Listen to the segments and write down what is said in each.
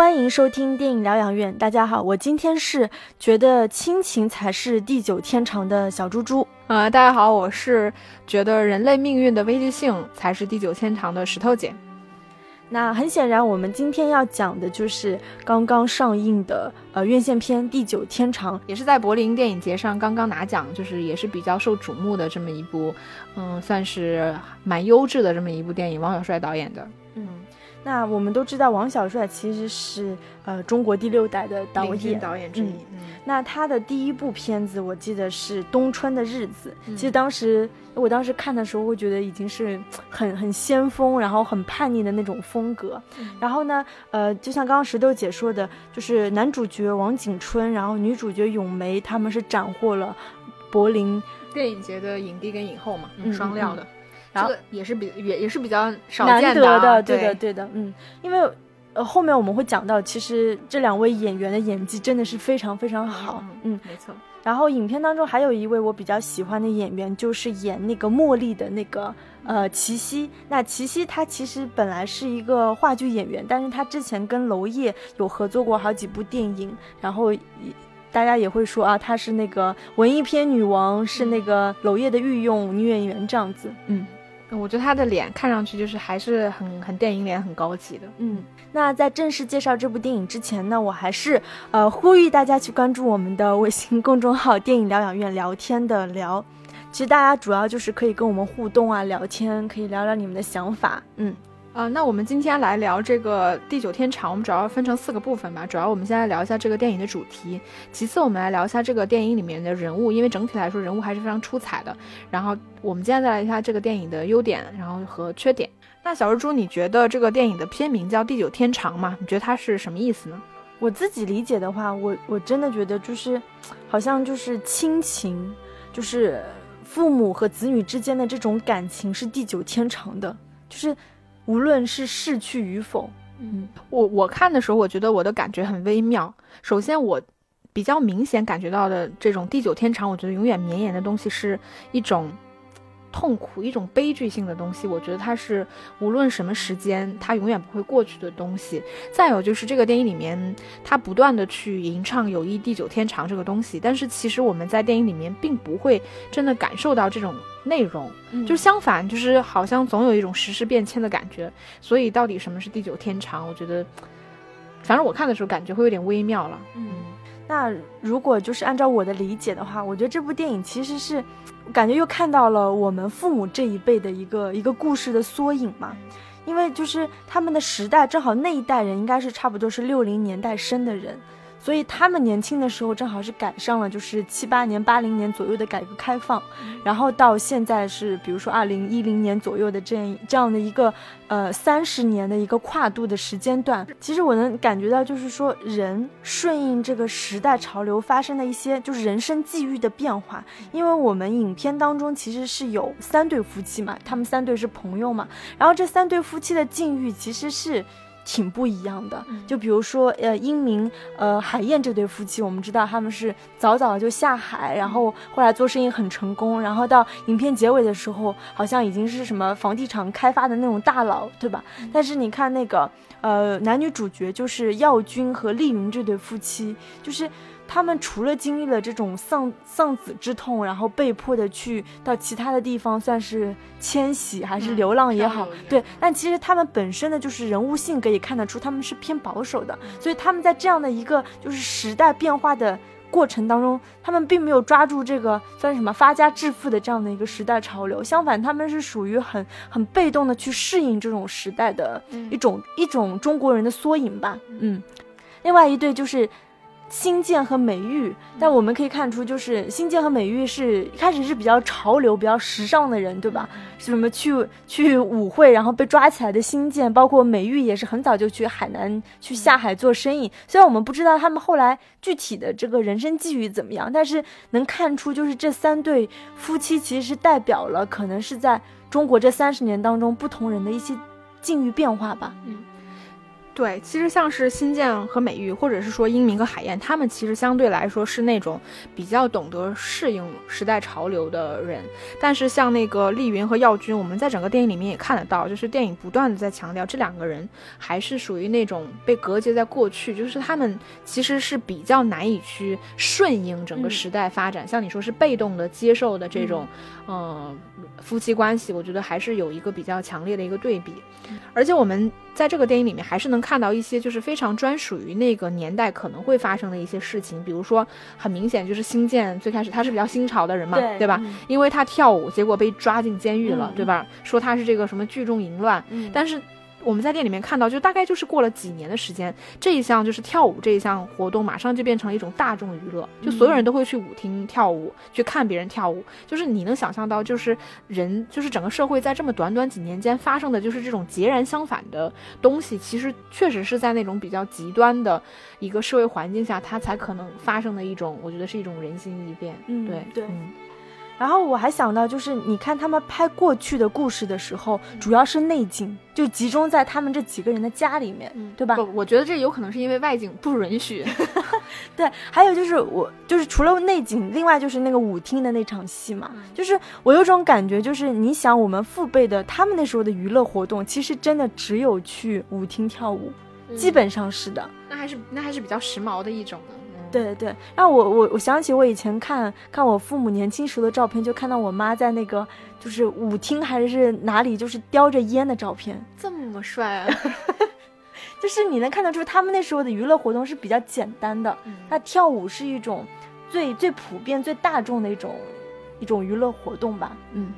欢迎收听电影疗养院。大家好，我今天是觉得亲情才是地久天长的小猪猪。呃，大家好，我是觉得人类命运的危机性才是地久天长的石头姐。那很显然，我们今天要讲的就是刚刚上映的呃院线片《地久天长》，也是在柏林电影节上刚刚拿奖，就是也是比较受瞩目的这么一部，嗯，算是蛮优质的这么一部电影，王小帅导演的。嗯，那我们都知道王小帅其实是呃中国第六代的导演，导演之一。那他的第一部片子，我记得是《冬春的日子》。其实当时，我当时看的时候，会觉得已经是很很先锋，然后很叛逆的那种风格。然后呢，呃，就像刚刚石头姐说的，就是男主角王景春，然后女主角咏梅，他们是斩获了柏林电影节的影帝跟影后嘛，双料的。然后也是比也也是比较少见的，对的对的，嗯，因为。呃，后面我们会讲到，其实这两位演员的演技真的是非常非常好，嗯，没错。然后影片当中还有一位我比较喜欢的演员，就是演那个茉莉的那个呃齐溪。那齐溪她其实本来是一个话剧演员，但是她之前跟娄烨有合作过好几部电影，然后大家也会说啊，她是那个文艺片女王，是那个娄烨的御用女演员这样子，嗯。我觉得他的脸看上去就是还是很很电影脸，很高级的。嗯，那在正式介绍这部电影之前呢，我还是呃呼吁大家去关注我们的微信公众号“电影疗养院”，聊天的聊。其实大家主要就是可以跟我们互动啊，聊天，可以聊聊你们的想法。嗯。啊，那我们今天来聊这个《地久天长》，我们主要分成四个部分吧。主要我们先来聊一下这个电影的主题，其次我们来聊一下这个电影里面的人物，因为整体来说人物还是非常出彩的。然后我们今天再来一下这个电影的优点，然后和缺点。那小蜘蛛，你觉得这个电影的片名叫《地久天长》吗？你觉得它是什么意思呢？我自己理解的话，我我真的觉得就是，好像就是亲情，就是父母和子女之间的这种感情是地久天长的，就是。无论是逝去与否，嗯，我我看的时候，我觉得我的感觉很微妙。首先，我比较明显感觉到的这种地久天长，我觉得永远绵延的东西是一种。痛苦一种悲剧性的东西，我觉得它是无论什么时间，它永远不会过去的东西。再有就是这个电影里面，它不断的去吟唱“友谊地久天长”这个东西，但是其实我们在电影里面并不会真的感受到这种内容，就相反，就是好像总有一种时事变迁的感觉。所以到底什么是地久天长？我觉得，反正我看的时候感觉会有点微妙了。嗯。那如果就是按照我的理解的话，我觉得这部电影其实是，感觉又看到了我们父母这一辈的一个一个故事的缩影嘛，因为就是他们的时代正好那一代人应该是差不多是六零年代生的人。所以他们年轻的时候正好是赶上了，就是七八年、八零年左右的改革开放，然后到现在是，比如说二零一零年左右的这样这样的一个呃三十年的一个跨度的时间段。其实我能感觉到，就是说人顺应这个时代潮流发生的一些就是人生际遇的变化。因为我们影片当中其实是有三对夫妻嘛，他们三对是朋友嘛，然后这三对夫妻的境遇其实是。挺不一样的，就比如说，呃，英明，呃，海燕这对夫妻，我们知道他们是早早就下海，然后后来做生意很成功，然后到影片结尾的时候，好像已经是什么房地产开发的那种大佬，对吧？但是你看那个，呃，男女主角就是耀军和丽云这对夫妻，就是。他们除了经历了这种丧丧子之痛，然后被迫的去到其他的地方，算是迁徙还是流浪也好，对。但其实他们本身的就是人物性格也看得出他们是偏保守的，所以他们在这样的一个就是时代变化的过程当中，他们并没有抓住这个算什么发家致富的这样的一个时代潮流，相反他们是属于很很被动的去适应这种时代的一种一种中国人的缩影吧。嗯，另外一对就是。新建和美玉，但我们可以看出，就是新建和美玉是一开始是比较潮流、比较时尚的人，对吧？什么去去舞会，然后被抓起来的新建，包括美玉也是很早就去海南去下海做生意。虽然我们不知道他们后来具体的这个人生际遇怎么样，但是能看出，就是这三对夫妻其实是代表了可能是在中国这三十年当中不同人的一些境遇变化吧。嗯。对，其实像是新建和美玉，或者是说英明和海燕，他们其实相对来说是那种比较懂得适应时代潮流的人。但是像那个丽云和耀军，我们在整个电影里面也看得到，就是电影不断的在强调这两个人还是属于那种被隔绝在过去，就是他们其实是比较难以去顺应整个时代发展。像你说是被动的接受的这种，嗯，夫妻关系，我觉得还是有一个比较强烈的一个对比。而且我们在这个电影里面还是能看到一些就是非常专属于那个年代可能会发生的一些事情，比如说很明显就是新建最开始他是比较新潮的人嘛，对吧？因为他跳舞，结果被抓进监狱了，对吧？说他是这个什么聚众淫乱，但是。我们在店里面看到，就大概就是过了几年的时间，这一项就是跳舞这一项活动，马上就变成了一种大众娱乐，就所有人都会去舞厅跳舞，去看别人跳舞。就是你能想象到，就是人，就是整个社会在这么短短几年间发生的就是这种截然相反的东西，其实确实是在那种比较极端的一个社会环境下，它才可能发生的一种，我觉得是一种人心异变。嗯，对对。然后我还想到，就是你看他们拍过去的故事的时候，主要是内景，就集中在他们这几个人的家里面，对吧？不，我觉得这有可能是因为外景不允许。对，还有就是我就是除了内景，另外就是那个舞厅的那场戏嘛，就是我有种感觉，就是你想我们父辈的他们那时候的娱乐活动，其实真的只有去舞厅跳舞，基本上是的。那还是那还是比较时髦的一种呢。对对对，让我我我想起我以前看看我父母年轻时的照片，就看到我妈在那个就是舞厅还是哪里，就是叼着烟的照片，这么帅啊！就是你能看得出他们那时候的娱乐活动是比较简单的，那跳舞是一种最最普遍、最大众的一种一种娱乐活动吧，嗯。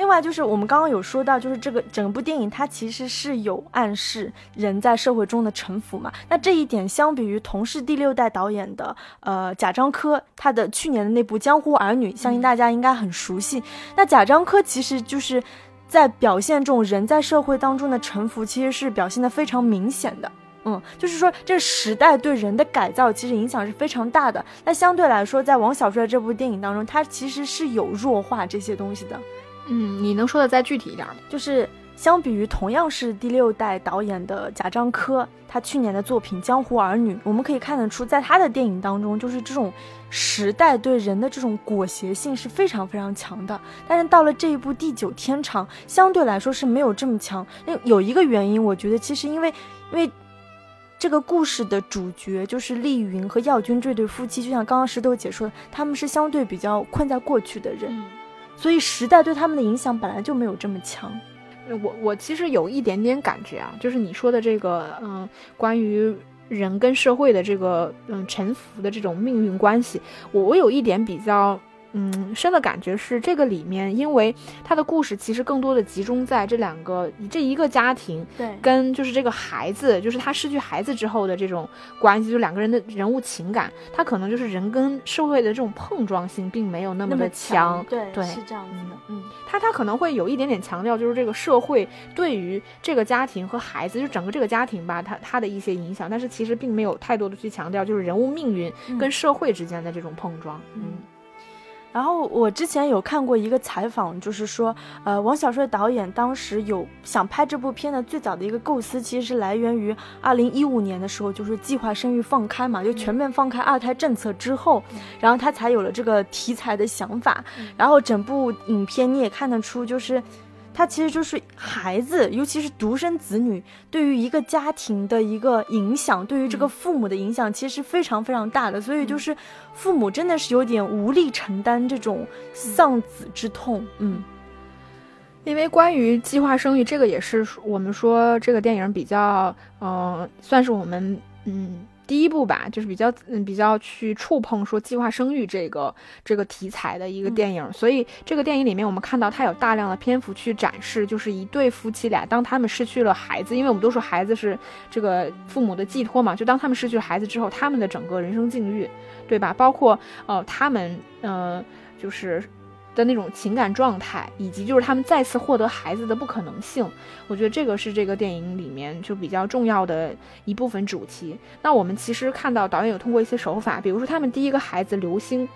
另外就是我们刚刚有说到，就是这个整部电影它其实是有暗示人在社会中的沉浮嘛。那这一点相比于同是第六代导演的呃贾樟柯，他的去年的那部《江湖儿女》，相信大家应该很熟悉。那贾樟柯其实就是在表现这种人在社会当中的沉浮，其实是表现的非常明显的。嗯，就是说这时代对人的改造其实影响是非常大的。那相对来说，在王小帅这部电影当中，他其实是有弱化这些东西的。嗯，你能说的再具体一点吗？就是相比于同样是第六代导演的贾樟柯，他去年的作品《江湖儿女》，我们可以看得出，在他的电影当中，就是这种时代对人的这种裹挟性是非常非常强的。但是到了这一部《地久天长》，相对来说是没有这么强。那有一个原因，我觉得其实因为，因为这个故事的主角就是丽云和耀军这对夫妻，就像刚刚石头姐说的，他们是相对比较困在过去的人。所以时代对他们的影响本来就没有这么强，我我其实有一点点感觉啊，就是你说的这个，嗯，关于人跟社会的这个，嗯，沉浮的这种命运关系，我我有一点比较。嗯，深的感觉是这个里面，因为他的故事其实更多的集中在这两个这一个家庭，对，跟就是这个孩子，就是他失去孩子之后的这种关系，就两个人的人物情感，他可能就是人跟社会的这种碰撞性并没有那么的强，对，对，是这样子的，嗯，他他可能会有一点点强调，就是这个社会对于这个家庭和孩子，就整个这个家庭吧，他他的一些影响，但是其实并没有太多的去强调，就是人物命运跟社会之间的这种碰撞，嗯。然后我之前有看过一个采访，就是说，呃，王小帅导演当时有想拍这部片的最早的一个构思，其实是来源于二零一五年的时候，就是计划生育放开嘛，就全面放开二胎政策之后，然后他才有了这个题材的想法。然后整部影片你也看得出，就是。它其实就是孩子，尤其是独生子女，对于一个家庭的一个影响，对于这个父母的影响，其实非常非常大的。所以就是父母真的是有点无力承担这种丧子之痛。嗯，因为关于计划生育，这个也是我们说这个电影比较，嗯，算是我们，嗯。第一部吧，就是比较嗯比较去触碰说计划生育这个这个题材的一个电影，所以这个电影里面我们看到它有大量的篇幅去展示，就是一对夫妻俩当他们失去了孩子，因为我们都说孩子是这个父母的寄托嘛，就当他们失去了孩子之后，他们的整个人生境遇，对吧？包括呃他们呃就是。的那种情感状态，以及就是他们再次获得孩子的不可能性，我觉得这个是这个电影里面就比较重要的一部分主题。那我们其实看到导演有通过一些手法，比如说他们第一个孩子刘星，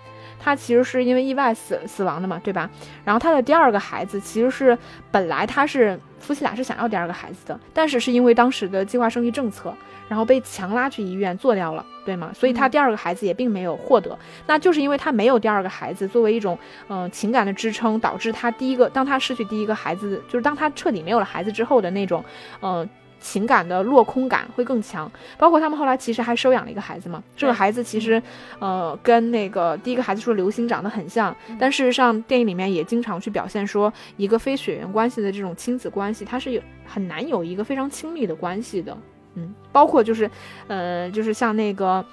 他其实是因为意外死死亡的嘛，对吧？然后他的第二个孩子其实是本来他是夫妻俩是想要第二个孩子的，但是是因为当时的计划生育政策，然后被强拉去医院做掉了，对吗？所以他第二个孩子也并没有获得，那就是因为他没有第二个孩子作为一种嗯情感的支撑，导致他第一个当他失去第一个孩子，就是当他彻底没有了孩子之后的那种嗯。情感的落空感会更强，包括他们后来其实还收养了一个孩子嘛。这个孩子其实，呃，跟那个第一个孩子说流星长得很像，但事实上电影里面也经常去表现说，一个非血缘关系的这种亲子关系，它是有很难有一个非常亲密的关系的。嗯，包括就是，呃，就是像那个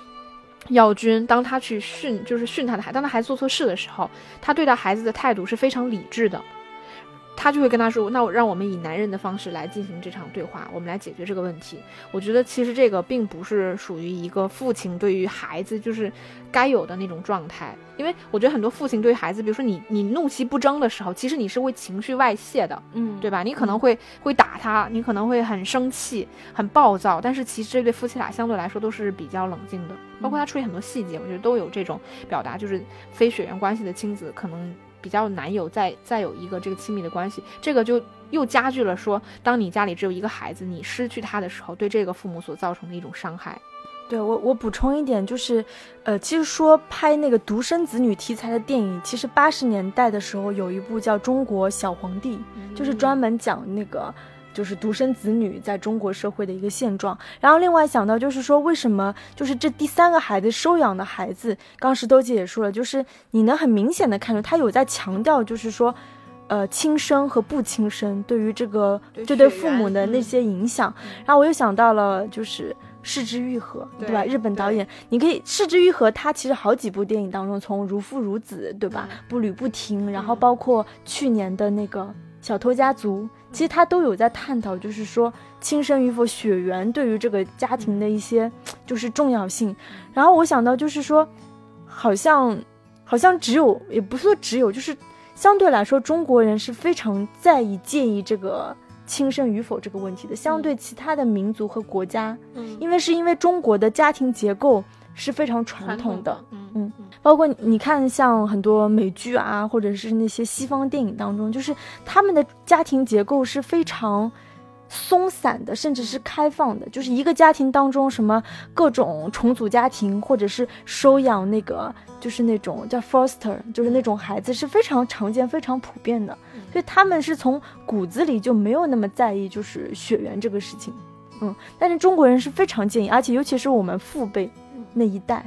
耀军，当他去训，就是训他的孩，当他孩子做错事的时候，他对待孩子的态度是非常理智的。他就会跟他说：“那我让我们以男人的方式来进行这场对话，我们来解决这个问题。”我觉得其实这个并不是属于一个父亲对于孩子就是该有的那种状态，因为我觉得很多父亲对孩子，比如说你你怒其不争的时候，其实你是会情绪外泄的，嗯，对吧？你可能会会打他，你可能会很生气、很暴躁，但是其实这对夫妻俩相对来说都是比较冷静的，包括他处理很多细节，我觉得都有这种表达，就是非血缘关系的亲子可能。比较难有再再有一个这个亲密的关系，这个就又加剧了说，当你家里只有一个孩子，你失去他的时候，对这个父母所造成的一种伤害。对我，我补充一点，就是，呃，其实说拍那个独生子女题材的电影，其实八十年代的时候有一部叫《中国小皇帝》，就是专门讲那个。就是独生子女在中国社会的一个现状，然后另外想到就是说，为什么就是这第三个孩子收养的孩子，刚石头姐也说了，就是你能很明显的看出他有在强调，就是说，呃，亲生和不亲生对于这个这对父母的那些影响。然后我又想到了就是失之愈合，对吧？日本导演，你可以失之愈合，他其实好几部电影当中，从如父如子，对吧？步履不停，然后包括去年的那个小偷家族。其实他都有在探讨，就是说亲生与否、血缘对于这个家庭的一些就是重要性。然后我想到就是说，好像好像只有也不是说只有，就是相对来说中国人是非常在意、介意这个亲生与否这个问题的，相对其他的民族和国家，嗯，因为是因为中国的家庭结构。是非常传统的，嗯，包括你看，像很多美剧啊，或者是那些西方电影当中，就是他们的家庭结构是非常松散的，甚至是开放的。就是一个家庭当中，什么各种重组家庭，或者是收养那个，就是那种叫 foster，就是那种孩子是非常常见、非常普遍的。所以他们是从骨子里就没有那么在意，就是血缘这个事情，嗯。但是中国人是非常介意，而且尤其是我们父辈。那一代，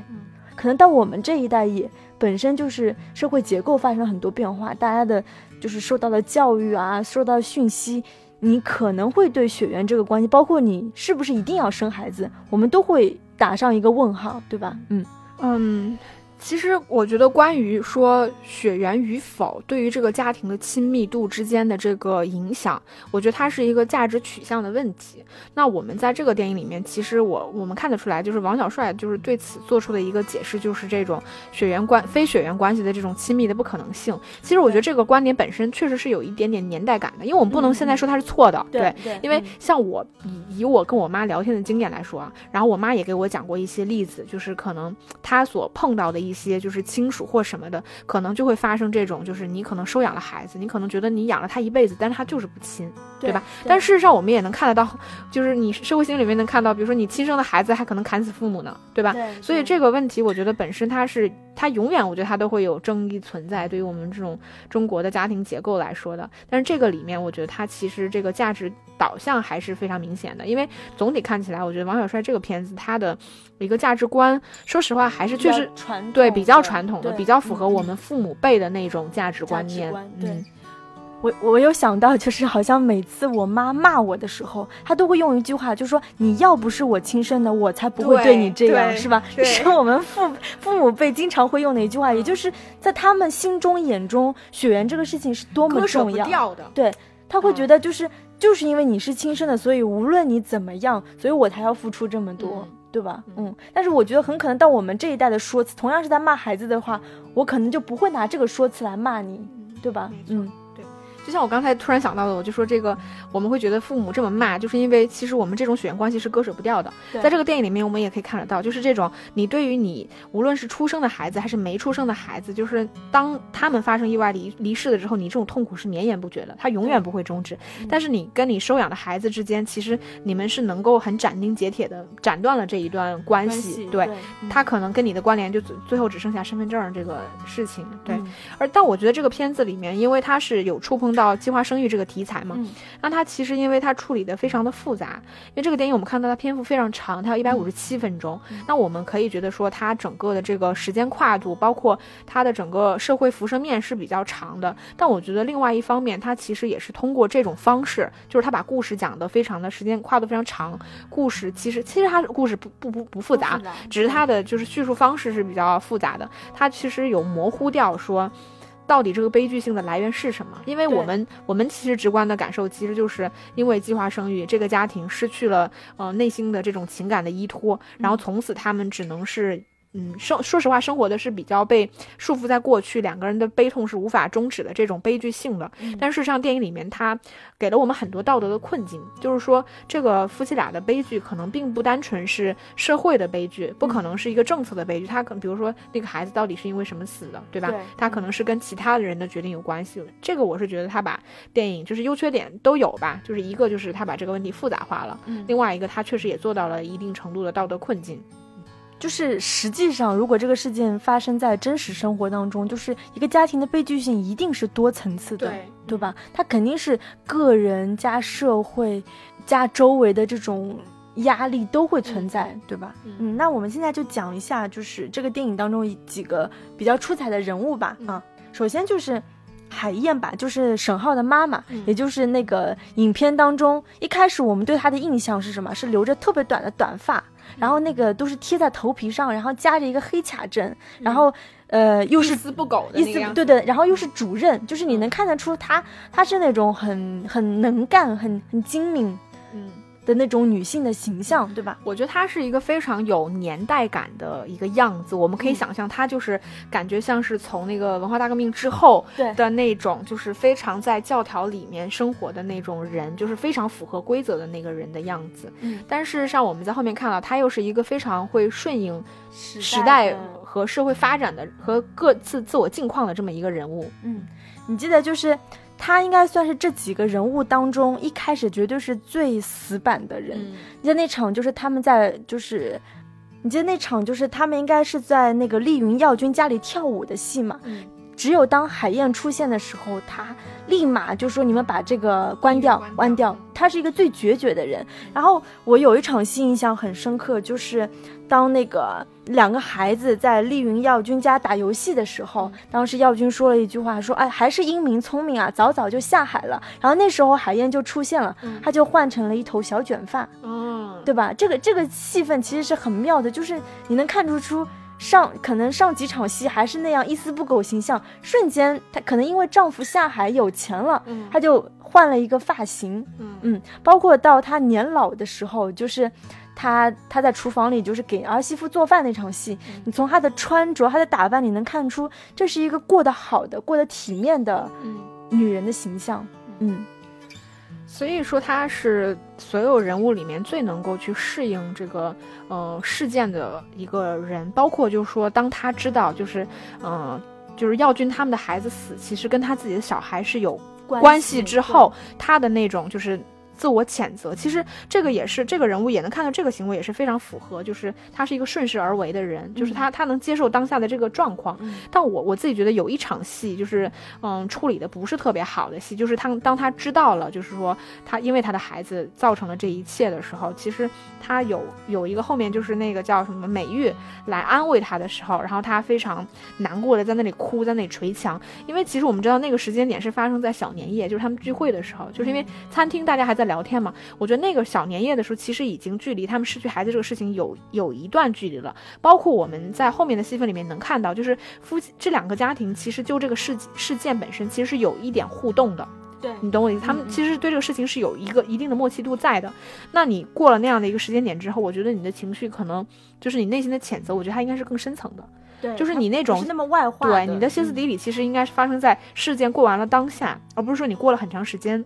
可能到我们这一代也本身就是社会结构发生了很多变化，大家的就是受到的教育啊，受到讯息，你可能会对血缘这个关系，包括你是不是一定要生孩子，我们都会打上一个问号，对吧？嗯嗯。其实我觉得，关于说血缘与否对于这个家庭的亲密度之间的这个影响，我觉得它是一个价值取向的问题。那我们在这个电影里面，其实我我们看得出来，就是王小帅就是对此做出的一个解释，就是这种血缘关非血缘关系的这种亲密的不可能性。其实我觉得这个观点本身确实是有一点点年代感的，因为我们不能现在说它是错的，对，因为像我以以我跟我妈聊天的经验来说啊，然后我妈也给我讲过一些例子，就是可能她所碰到的一。些就是亲属或什么的，可能就会发生这种，就是你可能收养了孩子，你可能觉得你养了他一辈子，但是他就是不亲，对吧？但事实上我们也能看得到，就是你社会心理里面能看到，比如说你亲生的孩子还可能砍死父母呢，对吧？所以这个问题，我觉得本身它是。它永远，我觉得它都会有争议存在。对于我们这种中国的家庭结构来说的，但是这个里面，我觉得它其实这个价值导向还是非常明显的。因为总体看起来，我觉得王小帅这个片子，它的一个价值观，说实话还是确实对比较传统的，比较符合我们父母辈的那种价值观念。嗯。我我有想到，就是好像每次我妈骂我的时候，她都会用一句话，就说你要不是我亲生的，我才不会对你这样，是吧？这是我们父父母辈经常会用的一句话，也就是在他们心中眼中，血缘这个事情是多么重要。的。对，他会觉得就是就是因为你是亲生的，所以无论你怎么样，所以我才要付出这么多，对吧？嗯。但是我觉得很可能到我们这一代的说辞，同样是在骂孩子的话，我可能就不会拿这个说辞来骂你，对吧？嗯。就像我刚才突然想到的，我就说这个我们会觉得父母这么骂，就是因为其实我们这种血缘关系是割舍不掉的。在这个电影里面，我们也可以看得到，就是这种你对于你无论是出生的孩子还是没出生的孩子，就是当他们发生意外离离世了之后，你这种痛苦是绵延不绝的，它永远不会终止。但是你跟你收养的孩子之间，其实你们是能够很斩钉截铁的斩断了这一段关系。对，他可能跟你的关联就最后只剩下身份证这个事情。对，而但我觉得这个片子里面，因为它是有触碰。到计划生育这个题材嘛，那它其实因为它处理的非常的复杂，因为这个电影我们看到它篇幅非常长，它有一百五十七分钟。那我们可以觉得说它整个的这个时间跨度，包括它的整个社会辐射面是比较长的。但我觉得另外一方面，它其实也是通过这种方式，就是它把故事讲的非常的时间跨度非常长。故事其实其实它故事不不不不复杂，只是它的就是叙述方式是比较复杂的。它其实有模糊掉说。到底这个悲剧性的来源是什么？因为我们我们其实直观的感受，其实就是因为计划生育，这个家庭失去了呃内心的这种情感的依托，然后从此他们只能是。嗯，生说实话，生活的是比较被束缚在过去，两个人的悲痛是无法终止的这种悲剧性的。但事实上，电影里面它给了我们很多道德的困境，就是说这个夫妻俩的悲剧可能并不单纯是社会的悲剧，不可能是一个政策的悲剧。他可能比如说那个孩子到底是因为什么死的，对吧？他可能是跟其他的人的决定有关系。这个我是觉得他把电影就是优缺点都有吧，就是一个就是他把这个问题复杂化了，另外一个他确实也做到了一定程度的道德困境。就是实际上，如果这个事件发生在真实生活当中，就是一个家庭的悲剧性一定是多层次的，对对吧？它肯定是个人加社会加周围的这种压力都会存在，对吧？嗯，那我们现在就讲一下，就是这个电影当中几个比较出彩的人物吧。啊，首先就是海燕吧，就是沈浩的妈妈，也就是那个影片当中一开始我们对她的印象是什么？是留着特别短的短发。然后那个都是贴在头皮上，然后夹着一个黑卡针，然后呃又是一丝不苟的一丝，对对，然后又是主任，就是你能看得出他他是那种很很能干、很很精明，嗯。的那种女性的形象，对吧？我觉得她是一个非常有年代感的一个样子。我们可以想象，她就是感觉像是从那个文化大革命之后的那种，就是非常在教条里面生活的那种人，就是非常符合规则的那个人的样子。嗯，但事实上，我们在后面看到，她又是一个非常会顺应时代和社会发展的和各自自我境况的这么一个人物。嗯，你记得就是。他应该算是这几个人物当中一开始绝对是最死板的人。你记得那场就是他们在就是，你记得那场就是他们应该是在那个丽云耀军家里跳舞的戏嘛？只有当海燕出现的时候，他立马就说：“你们把这个关掉，关掉。”他是一个最决绝的人。然后我有一场戏印象很深刻，就是当那个两个孩子在丽云耀军家打游戏的时候，当时耀军说了一句话，说：“哎，还是英明聪明啊，早早就下海了。”然后那时候海燕就出现了，他就换成了一头小卷发，嗯，对吧？这个这个戏份其实是很妙的，就是你能看出出。上可能上几场戏还是那样一丝不苟形象，瞬间她可能因为丈夫下海有钱了，嗯，她就换了一个发型，嗯。嗯，包括到她年老的时候，就是她她在厨房里就是给儿媳妇做饭那场戏，你从她的穿着、她的打扮，你能看出这是一个过得好的、过得体面的女人的形象，嗯。所以说，他是所有人物里面最能够去适应这个呃事件的一个人，包括就是说，当他知道就是，嗯，就是耀军他们的孩子死，其实跟他自己的小孩是有关系之后，他的那种就是。自我谴责，其实这个也是这个人物也能看到这个行为也是非常符合，就是他是一个顺势而为的人，就是他他能接受当下的这个状况。但我我自己觉得有一场戏就是嗯处理的不是特别好的戏，就是他当他知道了就是说他因为他的孩子造成了这一切的时候，其实他有有一个后面就是那个叫什么美玉来安慰他的时候，然后他非常难过的在那里哭，在那里捶墙，因为其实我们知道那个时间点是发生在小年夜，就是他们聚会的时候，就是因为餐厅大家还在。聊天嘛，我觉得那个小年夜的时候，其实已经距离他们失去孩子这个事情有有一段距离了。包括我们在后面的戏份里面能看到，就是夫妻这两个家庭其实就这个事事件本身，其实是有一点互动的。对你懂我意思？他们其实对这个事情是有一个一定的默契度在的。那你过了那样的一个时间点之后，我觉得你的情绪可能就是你内心的谴责，我觉得它应该是更深层的。对，就是你那种那么外化，对，你的歇斯底里其实应该是发生在事件过完了当下，而不是说你过了很长时间。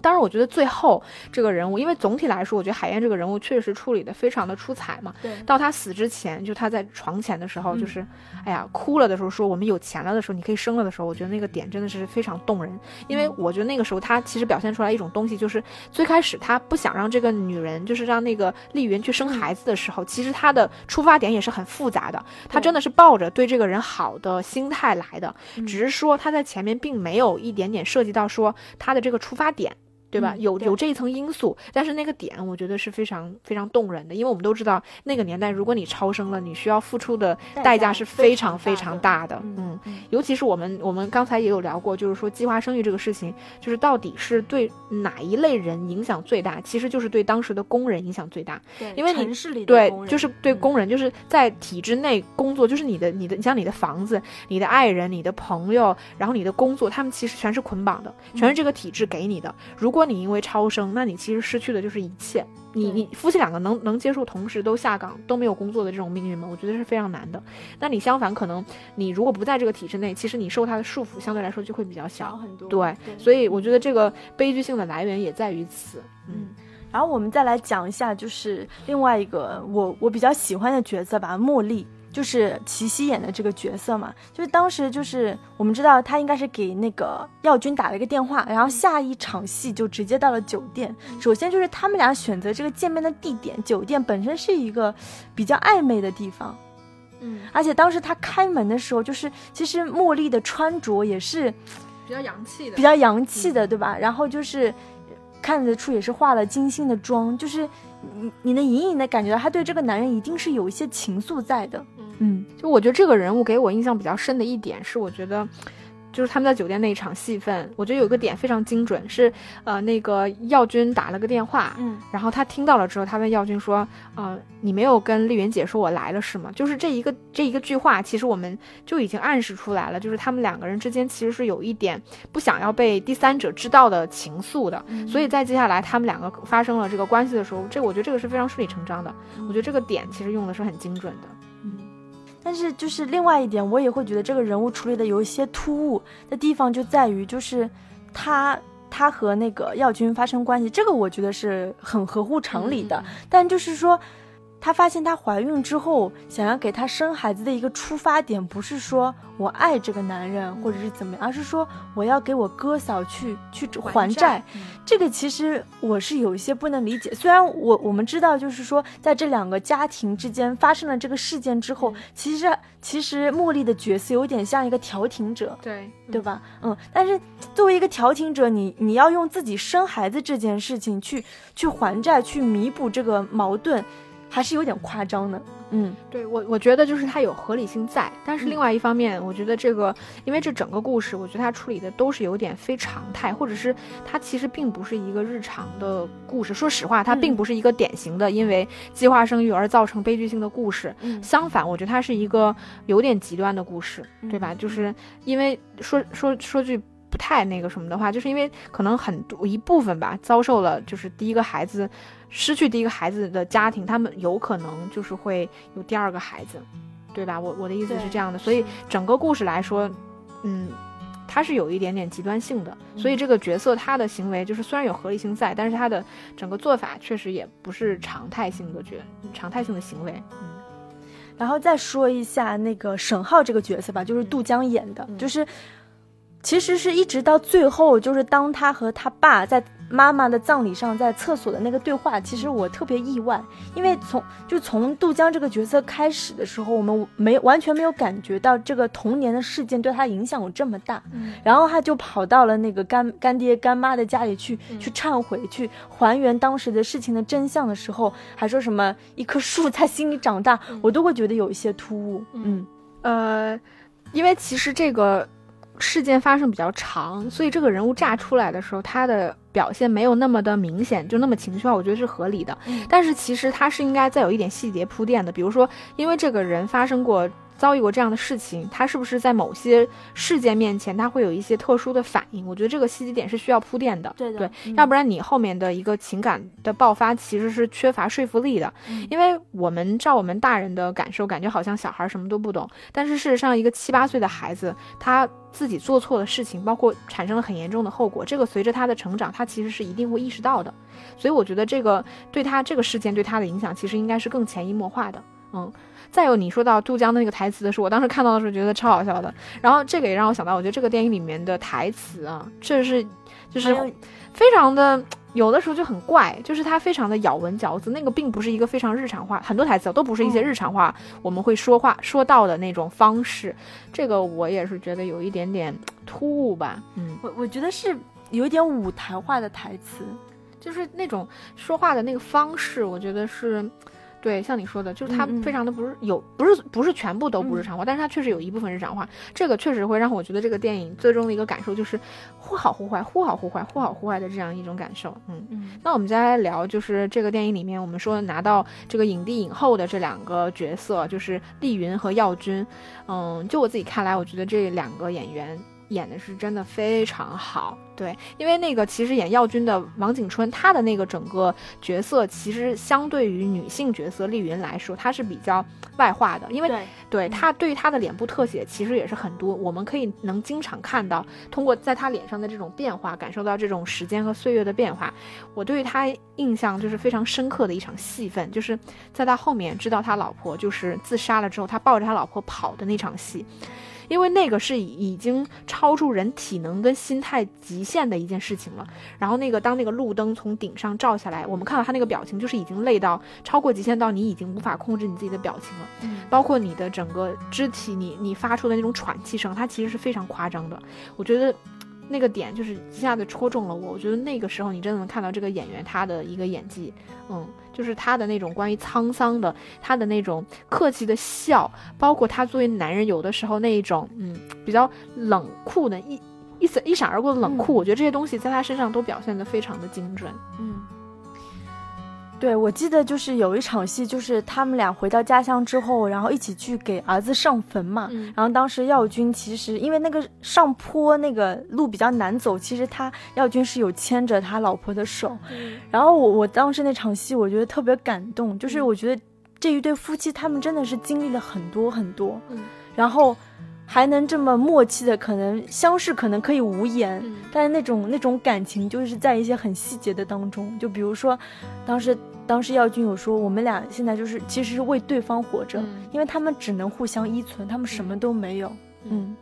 当然，我觉得最后这个人物，因为总体来说，我觉得海燕这个人物确实处理的非常的出彩嘛。对。到他死之前，就他在床前的时候，就是，哎呀，哭了的时候，说我们有钱了的时候，你可以生了的时候，我觉得那个点真的是非常动人。因为我觉得那个时候他其实表现出来一种东西，就是最开始他不想让这个女人，就是让那个丽云去生孩子的时候，其实他的出发点也是很复杂的。他真的是抱着对这个人好的心态来的，只是说他在前面并没有一点点涉及到说他的这个出发点。对吧？有有这一层因素，但是那个点我觉得是非常非常动人的，因为我们都知道那个年代，如果你超生了，你需要付出的代价是非常非常大的。嗯，尤其是我们我们刚才也有聊过，就是说计划生育这个事情，就是到底是对哪一类人影响最大？其实就是对当时的工人影响最大。对，因为城市里对，就是对工人，就是在体制内工作，就是你的你的，你像你的房子、你的爱人、你的朋友，然后你的工作，他们其实全是捆绑的，全是这个体制给你的。如果你因为超生，那你其实失去的就是一切。你你夫妻两个能能接受同时都下岗都没有工作的这种命运吗？我觉得是非常难的。那你相反，可能你如果不在这个体制内，其实你受他的束缚相对来说就会比较小很多。对，所以我觉得这个悲剧性的来源也在于此。嗯，然后我们再来讲一下，就是另外一个我我比较喜欢的角色吧，茉莉。就是齐溪演的这个角色嘛，就是当时就是我们知道他应该是给那个耀军打了一个电话，然后下一场戏就直接到了酒店。首先就是他们俩选择这个见面的地点，酒店本身是一个比较暧昧的地方，嗯，而且当时他开门的时候，就是其实茉莉的穿着也是比较洋气的，比较洋气的，对吧？然后就是看得出也是化了精心的妆，就是。你你能隐隐的感觉到他对这个男人一定是有一些情愫在的，嗯，就我觉得这个人物给我印象比较深的一点是，我觉得。就是他们在酒店那一场戏份，我觉得有个点非常精准，是呃那个耀军打了个电话，嗯，然后他听到了之后，他问耀军说，呃，你没有跟丽云姐说我来了是吗？就是这一个这一个句话，其实我们就已经暗示出来了，就是他们两个人之间其实是有一点不想要被第三者知道的情愫的，所以在接下来他们两个发生了这个关系的时候，这我觉得这个是非常顺理成章的，我觉得这个点其实用的是很精准的。但是就是另外一点，我也会觉得这个人物处理的有一些突兀的地方，就在于就是他他和那个耀军发生关系，这个我觉得是很合乎常理的，但就是说。她发现她怀孕之后，想要给她生孩子的一个出发点，不是说我爱这个男人或者是怎么样，而是说我要给我哥嫂去去还债。这个其实我是有一些不能理解。虽然我我们知道，就是说在这两个家庭之间发生了这个事件之后，其实其实茉莉的角色有点像一个调停者，对对吧？嗯，但是作为一个调停者，你你要用自己生孩子这件事情去去还债，去弥补这个矛盾。还是有点夸张的，嗯，对我我觉得就是它有合理性在，但是另外一方面，我觉得这个，因为这整个故事，我觉得它处理的都是有点非常态，或者是它其实并不是一个日常的故事。说实话，它并不是一个典型的因为计划生育而造成悲剧性的故事。相反，我觉得它是一个有点极端的故事，对吧？就是因为说说说句不太那个什么的话，就是因为可能很多一部分吧，遭受了就是第一个孩子。失去第一个孩子的家庭，他们有可能就是会有第二个孩子，对吧？我我的意思是这样的，所以整个故事来说，嗯，他是有一点点极端性的。所以这个角色他的行为就是虽然有合理性在，但是他的整个做法确实也不是常态性的角常态性的行为。嗯，然后再说一下那个沈浩这个角色吧，就是杜江演的，就是其实是一直到最后，就是当他和他爸在。妈妈的葬礼上，在厕所的那个对话，其实我特别意外，因为从就从杜江这个角色开始的时候，我们没完全没有感觉到这个童年的事件对他影响有这么大，然后他就跑到了那个干干爹干妈的家里去去忏悔，去还原当时的事情的真相的时候，还说什么一棵树在心里长大，我都会觉得有一些突兀。嗯，呃，因为其实这个。事件发生比较长，所以这个人物炸出来的时候，他的表现没有那么的明显，就那么情绪化，我觉得是合理的。但是其实他是应该再有一点细节铺垫的，比如说，因为这个人发生过遭遇过这样的事情，他是不是在某些事件面前他会有一些特殊的反应？我觉得这个细节点是需要铺垫的，对对，要不然你后面的一个情感的爆发其实是缺乏说服力的，因为我们照我们大人的感受，感觉好像小孩什么都不懂，但是事实上一个七八岁的孩子，他自己做错了事情，包括产生了很严重的后果，这个随着他的成长，他其实是一定会意识到的，所以我觉得这个对他这个事件对他的影响，其实应该是更潜移默化的，嗯。再有你说到杜江的那个台词的时候，我当时看到的时候觉得超好笑的。然后这个也让我想到，我觉得这个电影里面的台词啊，这是就是非常的有的时候就很怪，就是它非常的咬文嚼字。那个并不是一个非常日常化，很多台词都不是一些日常化我们会说话说到的那种方式。这个我也是觉得有一点点突兀吧。嗯，我我觉得是有一点舞台化的台词，就是那种说话的那个方式，我觉得是。对，像你说的，就是它非常的不是有，不是不是全部都不日常化，但是它确实有一部分日常化，这个确实会让我觉得这个电影最终的一个感受就是忽好忽坏，忽好忽坏，忽好忽坏的这样一种感受。嗯嗯。那我们再来聊，就是这个电影里面我们说拿到这个影帝影后的这两个角色，就是丽云和耀军。嗯，就我自己看来，我觉得这两个演员。演的是真的非常好，对，因为那个其实演耀军的王景春，他的那个整个角色其实相对于女性角色丽云来说，她是比较外化的，因为对她对于她的脸部特写其实也是很多，我们可以能经常看到，通过在她脸上的这种变化，感受到这种时间和岁月的变化。我对她印象就是非常深刻的一场戏份，就是在他后面知道他老婆就是自杀了之后，他抱着他老婆跑的那场戏。因为那个是已经超出人体能跟心态极限的一件事情了。然后那个当那个路灯从顶上照下来，我们看到他那个表情，就是已经累到超过极限，到你已经无法控制你自己的表情了。嗯，包括你的整个肢体，你你发出的那种喘气声，它其实是非常夸张的。我觉得。那个点就是一下子戳中了我，我觉得那个时候你真的能看到这个演员他的一个演技，嗯，就是他的那种关于沧桑的，他的那种客气的笑，包括他作为男人有的时候那一种，嗯，比较冷酷的一一闪一闪而过的冷酷，我觉得这些东西在他身上都表现得非常的精准，嗯。对，我记得就是有一场戏，就是他们俩回到家乡之后，然后一起去给儿子上坟嘛。然后当时耀军其实因为那个上坡那个路比较难走，其实他耀军是有牵着他老婆的手。然后我我当时那场戏，我觉得特别感动，就是我觉得这一对夫妻他们真的是经历了很多很多，然后还能这么默契的，可能相视可能可以无言，但是那种那种感情就是在一些很细节的当中，就比如说当时。当时耀军有说，我们俩现在就是其实是为对方活着，因为他们只能互相依存，他们什么都没有。嗯，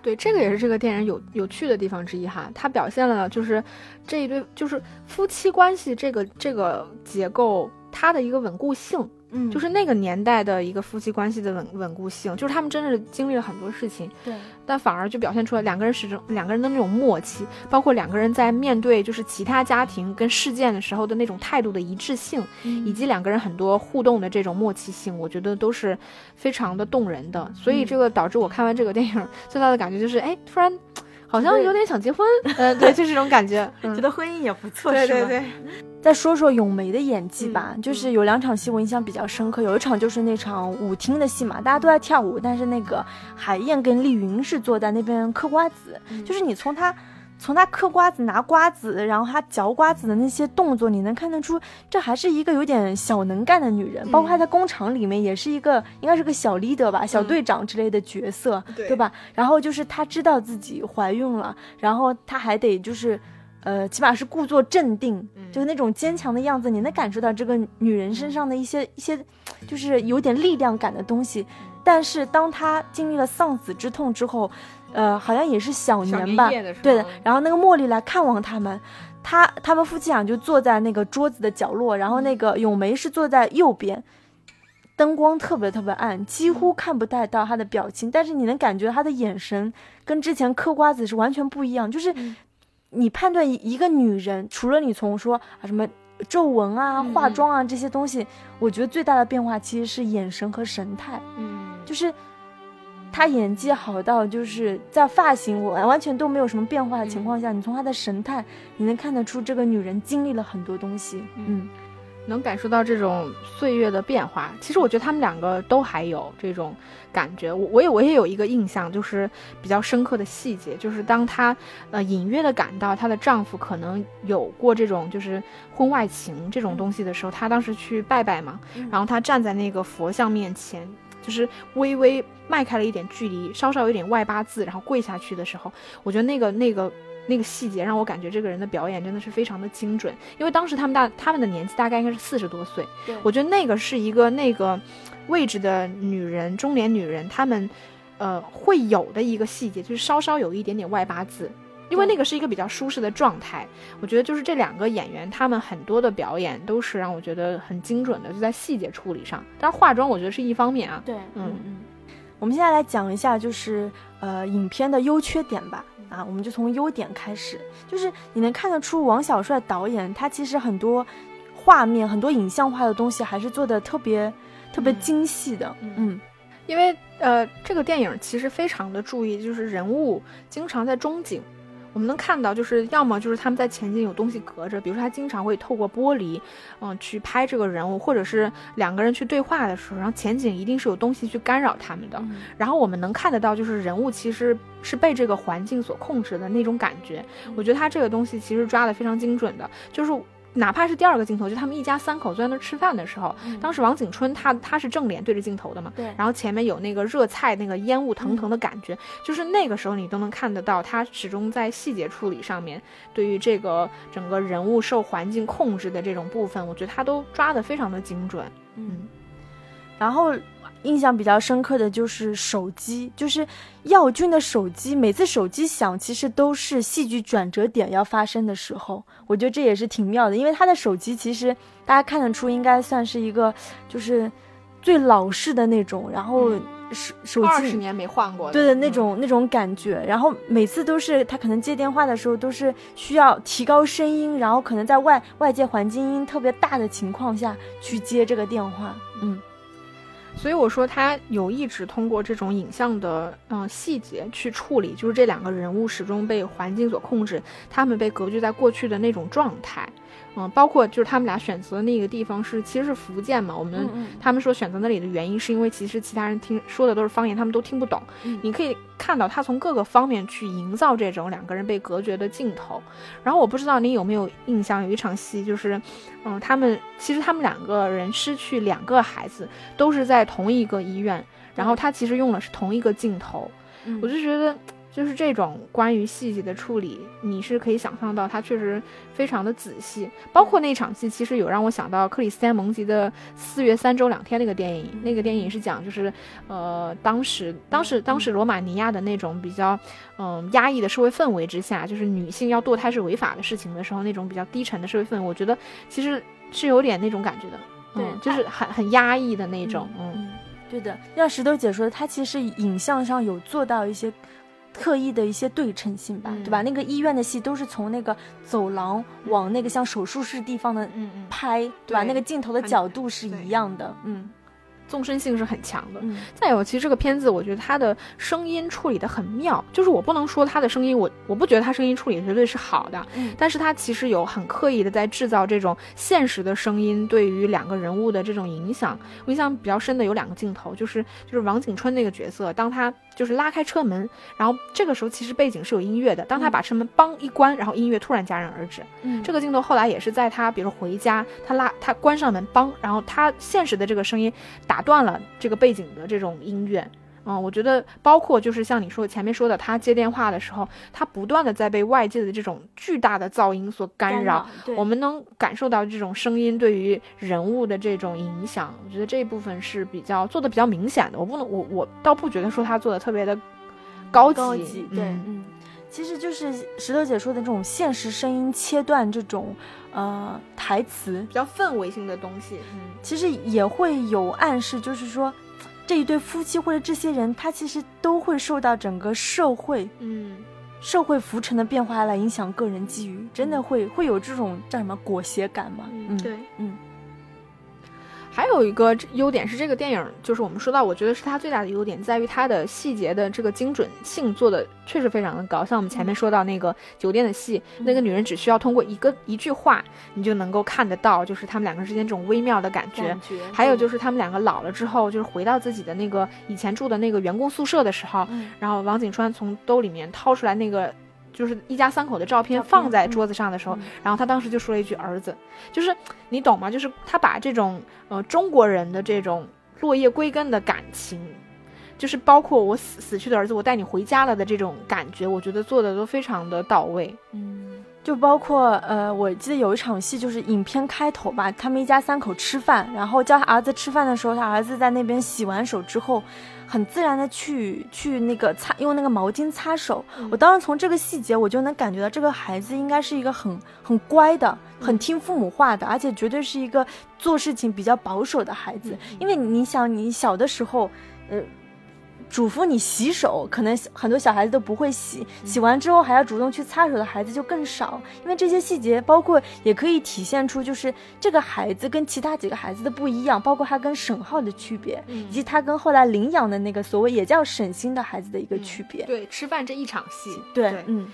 对，这个也是这个电影有有趣的地方之一哈，它表现了就是这一对就是夫妻关系这个这个结构它的一个稳固性。嗯，就是那个年代的一个夫妻关系的稳稳固性，就是他们真的是经历了很多事情，对，但反而就表现出来两个人始终两个人的那种默契，包括两个人在面对就是其他家庭跟事件的时候的那种态度的一致性，以及两个人很多互动的这种默契性，我觉得都是非常的动人的。所以这个导致我看完这个电影最大的感觉就是，哎，突然。好像有点想结婚，嗯，对，就这种感觉，觉得婚姻也不错，对对对。再说说咏梅的演技吧，就是有两场戏我印象比较深刻，有一场就是那场舞厅的戏嘛，大家都在跳舞，但是那个海燕跟丽云是坐在那边嗑瓜子，就是你从她。从他嗑瓜子、拿瓜子，然后他嚼瓜子的那些动作，你能看得出，这还是一个有点小能干的女人。包括她在工厂里面也是一个，应该是个小 leader 吧，小队长之类的角色，对吧？然后就是她知道自己怀孕了，然后她还得就是，呃，起码是故作镇定，就是那种坚强的样子，你能感受到这个女人身上的一些一些，就是有点力量感的东西。但是当她经历了丧子之痛之后，呃，好像也是小年吧，对的。然后那个茉莉来看望他们，他他们夫妻俩就坐在那个桌子的角落，然后那个咏梅是坐在右边，灯光特别特别暗，几乎看不太到他的表情，但是你能感觉他的眼神跟之前嗑瓜子是完全不一样。就是你判断一个女人，除了你从说啊什么皱纹啊、化妆啊这些东西，我觉得最大的变化其实是眼神和神态，嗯，就是。她演技好到就是在发型完完全都没有什么变化的情况下，你从她的神态，你能看得出这个女人经历了很多东西。嗯，能感受到这种岁月的变化。其实我觉得他们两个都还有这种感觉。我我也我也有一个印象，就是比较深刻的细节，就是当她呃隐约的感到她的丈夫可能有过这种就是婚外情这种东西的时候，她当时去拜拜嘛，然后她站在那个佛像面前，就是微微迈开了一点距离，稍稍有点外八字，然后跪下去的时候，我觉得那个那个。那个细节让我感觉这个人的表演真的是非常的精准，因为当时他们大他们的年纪大概应该是四十多岁，我觉得那个是一个那个位置的女人，中年女人，她们呃会有的一个细节，就是稍稍有一点点外八字，因为那个是一个比较舒适的状态。我觉得就是这两个演员，他们很多的表演都是让我觉得很精准的，就在细节处理上。但是化妆我觉得是一方面啊。对，嗯嗯。我们现在来讲一下，就是呃影片的优缺点吧。啊，我们就从优点开始，就是你能看得出王小帅导演他其实很多画面、很多影像化的东西还是做的特别特别精细的。嗯，因为呃，这个电影其实非常的注意，就是人物经常在中景。我们能看到，就是要么就是他们在前景有东西隔着，比如说他经常会透过玻璃，嗯，去拍这个人物，或者是两个人去对话的时候，然后前景一定是有东西去干扰他们的。然后我们能看得到，就是人物其实是被这个环境所控制的那种感觉。我觉得他这个东西其实抓得非常精准的，就是。哪怕是第二个镜头，就他们一家三口坐在那儿吃饭的时候，当时王景春他他是正脸对着镜头的嘛，对，然后前面有那个热菜那个烟雾腾腾的感觉，就是那个时候你都能看得到，他始终在细节处理上面，对于这个整个人物受环境控制的这种部分，我觉得他都抓得非常的精准，嗯，然后。印象比较深刻的就是手机，就是耀军的手机，每次手机响，其实都是戏剧转折点要发生的时候。我觉得这也是挺妙的，因为他的手机其实大家看得出，应该算是一个就是最老式的那种，然后手手机二十年没换过，对的那种那种感觉。然后每次都是他可能接电话的时候，都是需要提高声音，然后可能在外外界环境音特别大的情况下去接这个电话，嗯。所以我说他有一直通过这种影像的嗯细节去处理，就是这两个人物始终被环境所控制，他们被隔绝在过去的那种状态。嗯，包括就是他们俩选择的那个地方是其实是福建嘛，我们他们说选择那里的原因是因为其实其他人听说的都是方言，他们都听不懂。你可以看到他从各个方面去营造这种两个人被隔绝的镜头。然后我不知道你有没有印象，有一场戏就是，嗯，他们其实他们两个人失去两个孩子都是在同一个医院，然后他其实用的是同一个镜头，我就觉得。就是这种关于细节的处理，你是可以想象到，他确实非常的仔细。包括那场戏，其实有让我想到克里斯汀·蒙吉的《四月三周两天》那个电影。那个电影是讲，就是呃，当时当时当时罗马尼亚的那种比较嗯压抑的社会氛围之下，就是女性要堕胎是违法的事情的时候，那种比较低沉的社会氛围，我觉得其实是有点那种感觉的。对，就是很很压抑的那种。嗯，对的。像石头姐说的，她其实影像上有做到一些。特意的一些对称性吧，对吧？那个医院的戏都是从那个走廊往那个像手术室地方的拍，对吧？那个镜头的角度是一样的，嗯。纵深性是很强的。再有，其实这个片子我觉得它的声音处理的很妙，就是我不能说它的声音，我我不觉得它声音处理绝对是好的，但是它其实有很刻意的在制造这种现实的声音对于两个人物的这种影响。我印象比较深的有两个镜头，就是就是王景春那个角色，当他就是拉开车门，然后这个时候其实背景是有音乐的，当他把车门梆一关，然后音乐突然戛然而止。嗯这个镜头后来也是在他比如说回家，他拉他关上门梆，然后他现实的这个声音。打断了这个背景的这种音乐，嗯，我觉得包括就是像你说前面说的，他接电话的时候，他不断的在被外界的这种巨大的噪音所干扰，我们能感受到这种声音对于人物的这种影响。我觉得这一部分是比较做的比较明显的。我不能，我我倒不觉得说他做的特别的高级，对，嗯，其实就是石头姐说的这种现实声音切断这种。呃，台词比较氛围性的东西，嗯，其实也会有暗示，就是说，这一对夫妻或者这些人，他其实都会受到整个社会，嗯，社会浮沉的变化来影响个人机遇，真的会会有这种叫什么裹挟感吗？嗯，对，嗯。还有一个优点是，这个电影就是我们说到，我觉得是它最大的优点，在于它的细节的这个精准性做的确实非常的高。像我们前面说到那个酒店的戏，那个女人只需要通过一个一句话，你就能够看得到，就是他们两个之间这种微妙的感觉。还有就是他们两个老了之后，就是回到自己的那个以前住的那个员工宿舍的时候，然后王景川从兜里面掏出来那个。就是一家三口的照片放在桌子上的时候，然后他当时就说了一句“儿子”，就是你懂吗？就是他把这种呃中国人的这种落叶归根的感情，就是包括我死死去的儿子，我带你回家了的这种感觉，我觉得做的都非常的到位。嗯，就包括呃，我记得有一场戏，就是影片开头吧，他们一家三口吃饭，然后叫他儿子吃饭的时候，他儿子在那边洗完手之后。很自然的去去那个擦用那个毛巾擦手，我当时从这个细节我就能感觉到这个孩子应该是一个很很乖的、很听父母话的，而且绝对是一个做事情比较保守的孩子。因为你想，你小的时候，呃。嘱咐你洗手，可能很多小孩子都不会洗，洗完之后还要主动去擦手的孩子就更少。因为这些细节，包括也可以体现出就是这个孩子跟其他几个孩子的不一样，包括他跟沈浩的区别，以及他跟后来领养的那个所谓也叫沈星的孩子的一个区别。对，吃饭这一场戏，对，嗯，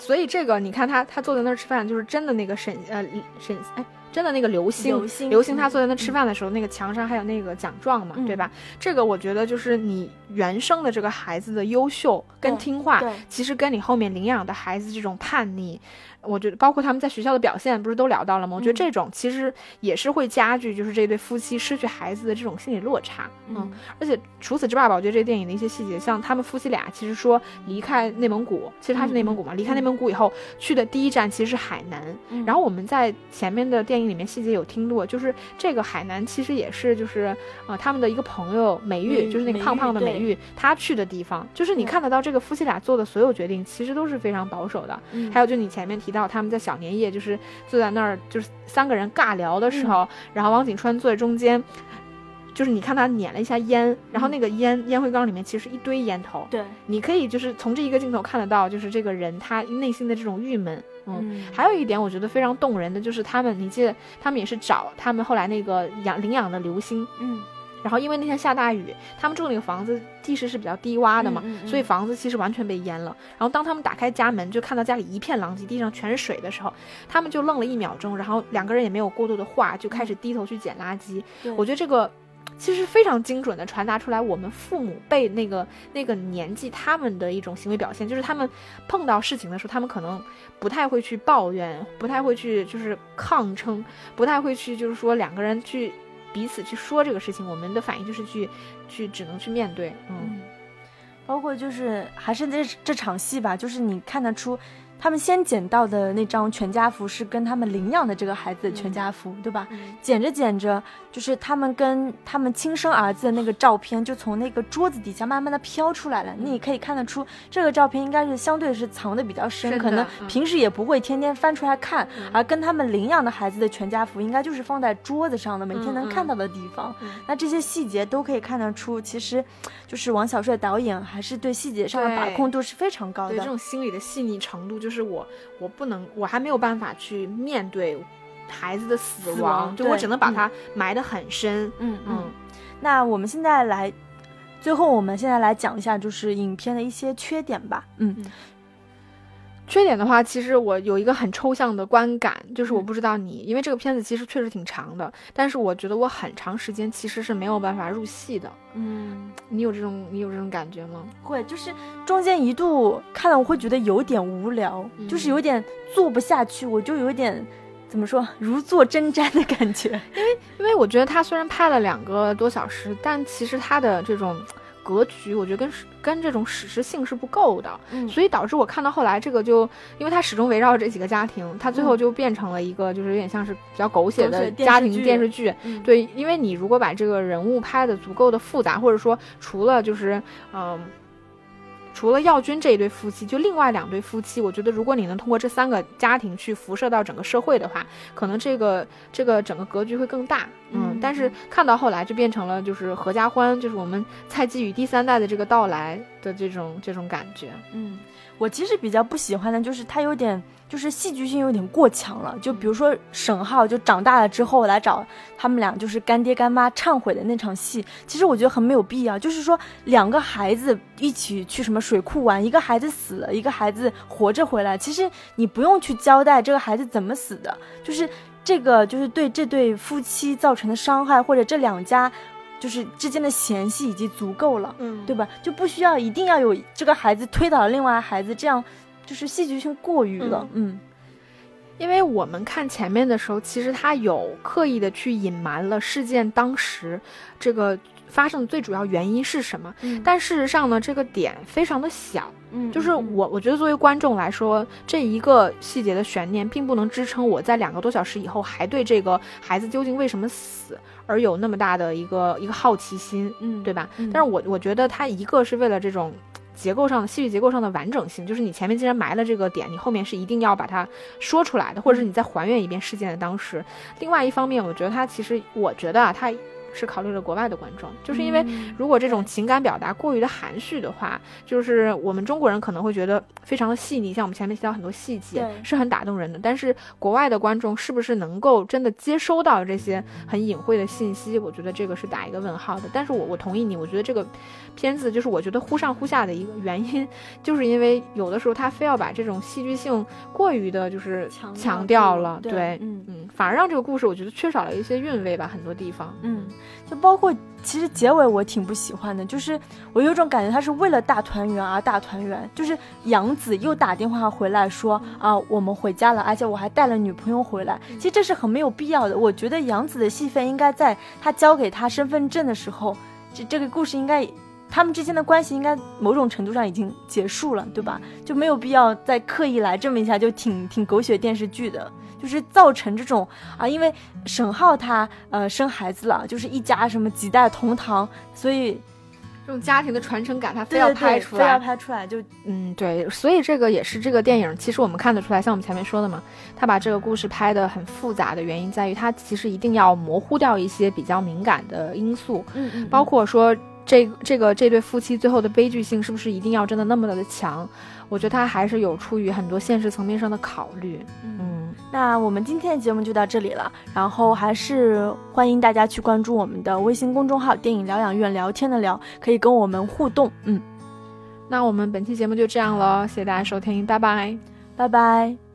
所以这个你看他他坐在那儿吃饭，就是真的那个沈呃沈哎。真的那个流星，流星他坐在那吃饭的时候，那个墙上还有那个奖状嘛，对吧？这个我觉得就是你原生的这个孩子的优秀跟听话，其实跟你后面领养的孩子这种叛逆。我觉得包括他们在学校的表现，不是都聊到了吗？我觉得这种其实也是会加剧，就是这对夫妻失去孩子的这种心理落差。嗯，而且除此之外吧，我觉得这个电影的一些细节，像他们夫妻俩其实说离开内蒙古，其实他是内蒙古嘛，离开内蒙古以后去的第一站其实是海南。然后我们在前面的电影里面细节有听过，就是这个海南其实也是就是呃他们的一个朋友美玉，就是那个胖胖的美玉，她去的地方。就是你看得到这个夫妻俩做的所有决定，其实都是非常保守的。还有就你前面提。到他们在小年夜，就是坐在那儿，就是三个人尬聊的时候，然后王景川坐在中间，就是你看他捻了一下烟，然后那个烟烟灰缸里面其实一堆烟头。对，你可以就是从这一个镜头看得到，就是这个人他内心的这种郁闷。嗯，还有一点我觉得非常动人的就是他们，你记得他们也是找他们后来那个养领养的刘星。嗯。然后因为那天下大雨，他们住那个房子地势是比较低洼的嘛，所以房子其实完全被淹了。然后当他们打开家门，就看到家里一片狼藉，地上全是水的时候，他们就愣了一秒钟，然后两个人也没有过多的话，就开始低头去捡垃圾。我觉得这个其实非常精准的传达出来，我们父母辈那个那个年纪他们的一种行为表现，就是他们碰到事情的时候，他们可能不太会去抱怨，不太会去就是抗争，不太会去就是说两个人去。彼此去说这个事情，我们的反应就是去，去只能去面对，嗯，包括就是还是这这场戏吧，就是你看得出。他们先捡到的那张全家福是跟他们领养的这个孩子的全家福，对吧？捡着捡着，就是他们跟他们亲生儿子的那个照片就从那个桌子底下慢慢的飘出来了。你可以看得出，这个照片应该是相对是藏的比较深，可能平时也不会天天翻出来看。而跟他们领养的孩子的全家福，应该就是放在桌子上的，每天能看到的地方。那这些细节都可以看得出，其实就是王小帅导演还是对细节上的把控度是非常高的。对这种心理的细腻程度就。就是我，我不能，我还没有办法去面对孩子的死亡，就我只能把它埋得很深。嗯嗯。那我们现在来，最后我们现在来讲一下，就是影片的一些缺点吧。嗯。缺点的话，其实我有一个很抽象的观感，就是我不知道你，因为这个片子其实确实挺长的，但是我觉得我很长时间其实是没有办法入戏的。嗯，你有这种你有这种感觉吗？会，就是中间一度看了我会觉得有点无聊，就是有点做不下去，我就有点怎么说如坐针毡的感觉。因为因为我觉得他虽然拍了两个多小时，但其实他的这种。格局我觉得跟跟这种史诗性是不够的，所以导致我看到后来这个就，因为它始终围绕这几个家庭，它最后就变成了一个就是有点像是比较狗血的家庭电视剧。对，因为你如果把这个人物拍的足够的复杂，或者说除了就是嗯。除了耀军这一对夫妻，就另外两对夫妻，我觉得如果你能通过这三个家庭去辐射到整个社会的话，可能这个这个整个格局会更大。嗯，嗯，但是看到后来就变成了就是合家欢，就是我们蔡继宇第三代的这个到来的这种这种感觉。嗯，我其实比较不喜欢的就是他有点就是戏剧性有点过强了，就比如说沈浩就长大了之后来找他们俩就是干爹干妈忏悔的那场戏，其实我觉得很没有必要。就是说两个孩子一起去什么水库玩，一个孩子死了，一个孩子活着回来，其实你不用去交代这个孩子怎么死的，就是这个就是对这对夫妻造成的伤害，或者这两家就是之间的嫌隙已经足够了。嗯对吧？就不需要一定要有这个孩子推倒了另外孩子，这样就是戏剧性过于了。嗯因为我们看前面的时候，其实他有刻意的去隐瞒了事件当时这个发生的最主要原因是什么，嗯但事实上呢，这个点非常的小。嗯就是我，我觉得作为观众来说，这一个细节的悬念，并不能支撑我在两个多小时以后还对这个孩子究竟为什么死而有那么大的一个一个好奇心，嗯对吧？嗯但是我我觉得他一个是为了这种结构上的戏剧结构上的完整性，就是你前面既然埋了这个点，你后面是一定要把它说出来的，或者是你再还原一遍事件的当时。另外一方面，我觉得他其实，我觉得啊，他是考虑了国外的观众，就是因为嗯如果这种情感表达过于的含蓄的话，就是我们中国人可能会觉得非常的细腻，像我们前面提到很多细节是很打动人的。但是国外的观众是不是能够真的接收到这些很隐晦的信息？我觉得这个是打一个问号的。但是我我同意你，我觉得这个片子就是我觉得忽上忽下的一个原因，就是因为有的时候他非要把这种戏剧性过于的就是强调了，对对，嗯嗯，反而让这个故事我觉得缺少了一些韵味吧，很多地方，嗯，就包括其实结尾我挺不喜欢的，就是我有种感觉他是为了大团圆而大团圆，就是杨紫又打电话回来说啊我们回家了，而且我还带了女朋友回来，其实这是很没有必要的。我觉得杨紫的戏份应该在他交给他身份证的时候，这这个故事应该。他们之间的关系应该某种程度上已经结束了，对吧？就没有必要再刻意来这么一下，就挺挺狗血电视剧的，就是造成这种啊，因为沈浩他呃生孩子了，就是一家什么几代同堂，所以这种家庭的传承感他非要拍出来，非要拍出来，就嗯，对，所以这个也是这个电影，其实我们看得出来，像我们前面说的嘛，他把这个故事拍得很复杂的原因在于，他其实一定要模糊掉一些比较敏感的因素，嗯嗯包括说这这个这对夫妻最后的悲剧性是不是一定要真的那么的强？我觉得他还是有出于很多现实层面上的考虑。嗯。嗯，那我们今天的节目就到这里了，然后还是欢迎大家去关注我们的微信公众号“电影疗养院”，聊天的聊，可以跟我们互动。嗯，那我们本期节目就这样了，谢谢大家收听，拜拜。拜拜。